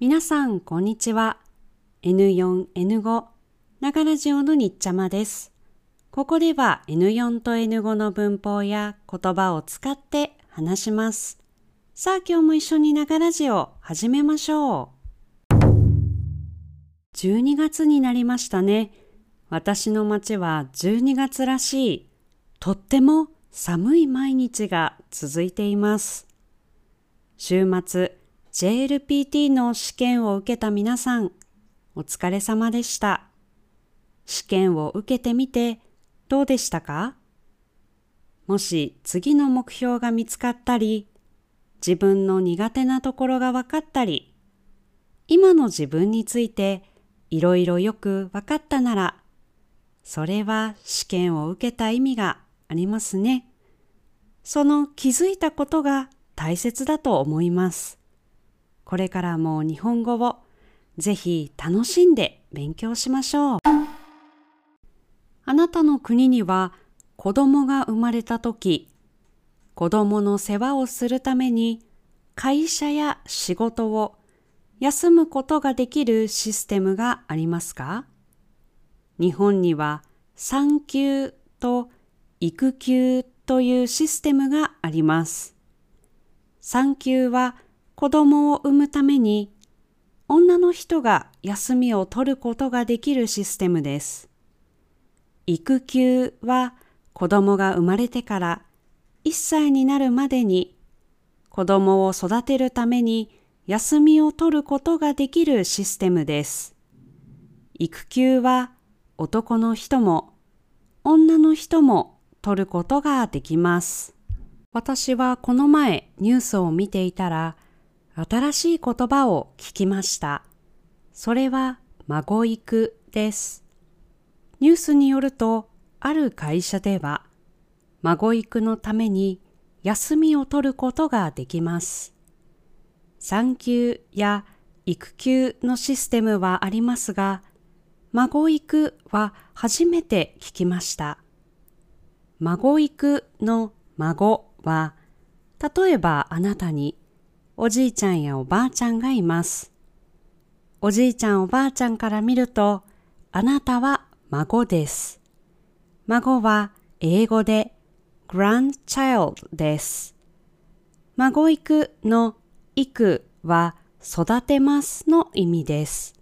皆さん、こんにちは。N4、N5、ながらジオのにっちゃまです。ここでは N4 と N5 の文法や言葉を使って話します。さあ、今日も一緒にながらジオ始めましょう。12月になりましたね。私の街は12月らしい、とっても寒い毎日が続いています。週末、JLPT の試験を受けた皆さん、お疲れ様でした。試験を受けてみてどうでしたか？もし次の目標が見つかったり、自分の苦手なところが分かったり、今の自分についていろいろよく分かったなら、それは試験を受けた意味がありますね。その気づいたことが大切だと思います。これからも日本語をぜひ楽しんで勉強しましょう。あなたの国には子供が生まれた時、子供の世話をするために会社や仕事を休むことができるシステムがありますか？日本には産休と育休というシステムがあります。産休は子供を産むために女の人が休みを取ることができるシステムです。育休は子供が生まれてから1歳になるまでに子供を育てるために休みを取ることができるシステムです。育休は男の人も女の人も取ることができます。私はこの前ニュースを見ていたら新しい言葉を聞きました。それは孫育です。ニュースによるとある会社では孫育のために休みを取ることができます。産休や育休のシステムはありますが、孫育は初めて聞きました。孫育の孫は、例えばあなたにおじいちゃんやおばあちゃんがいます。おじいちゃんおばあちゃんから見ると、あなたは孫です。孫は英語で grandchild です。孫育の育は育てますの意味です。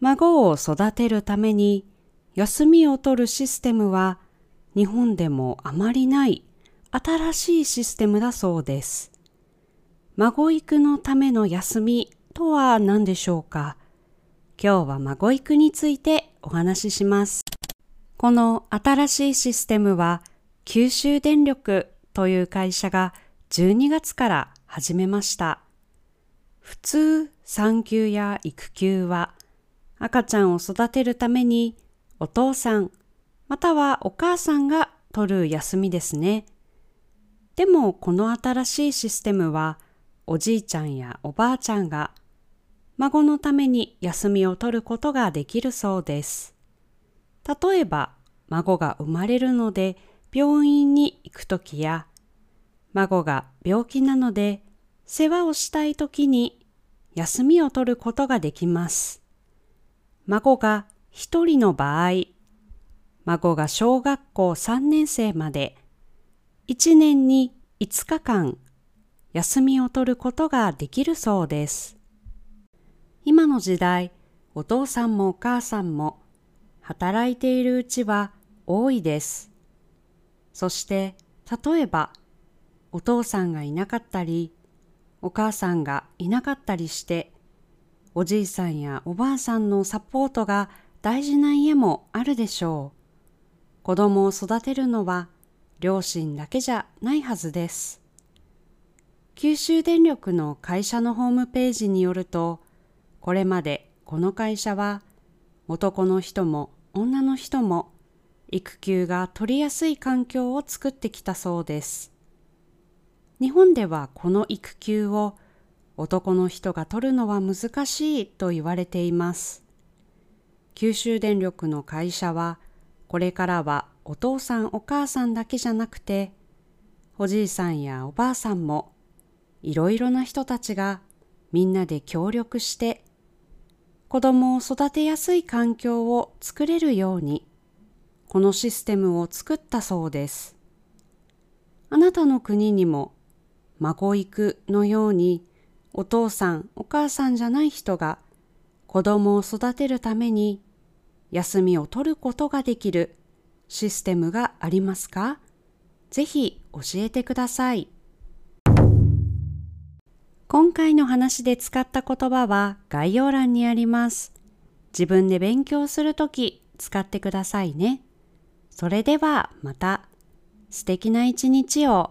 孫を育てるために休みを取るシステムは日本でもあまりない新しいシステムだそうです。孫育のための休みとは何でしょうか？今日は孫育についてお話しします。この新しいシステムは九州電力という会社が12月から始めました。普通産休や育休は赤ちゃんを育てるためにお父さんまたはお母さんが取る休みですね。でもこの新しいシステムはおじいちゃんやおばあちゃんが孫のために休みを取ることができるそうです。例えば孫が生まれるので病院に行くときや孫が病気なので世話をしたいときに休みを取ることができます。孫が一人の場合、孫が小学校3年生まで1年に5日間休みを取ることができるそうです。今の時代、お父さんもお母さんも働いているうちは多いです。そして例えばお父さんがいなかったりお母さんがいなかったりしておじいさんやおばあさんのサポートが大事な家もあるでしょう。子供を育てるのは両親だけじゃないはずです。九州電力の会社のホームページによると、これまでこの会社は男の人も女の人も育休が取りやすい環境を作ってきたそうです。日本ではこの育休を男の人が取るのは難しいと言われています。九州電力の会社は、これからはお父さんお母さんだけじゃなくて、おじいさんやおばあさんも、いろいろな人たちがみんなで協力して子供を育てやすい環境を作れるようにこのシステムを作ったそうです。あなたの国にも孫育のようにお父さんお母さんじゃない人が子供を育てるために休みを取ることができるシステムがありますか？ぜひ教えてください。今回の話で使った言葉は概要欄にあります。自分で勉強するとき使ってくださいね。それではまた素敵な一日を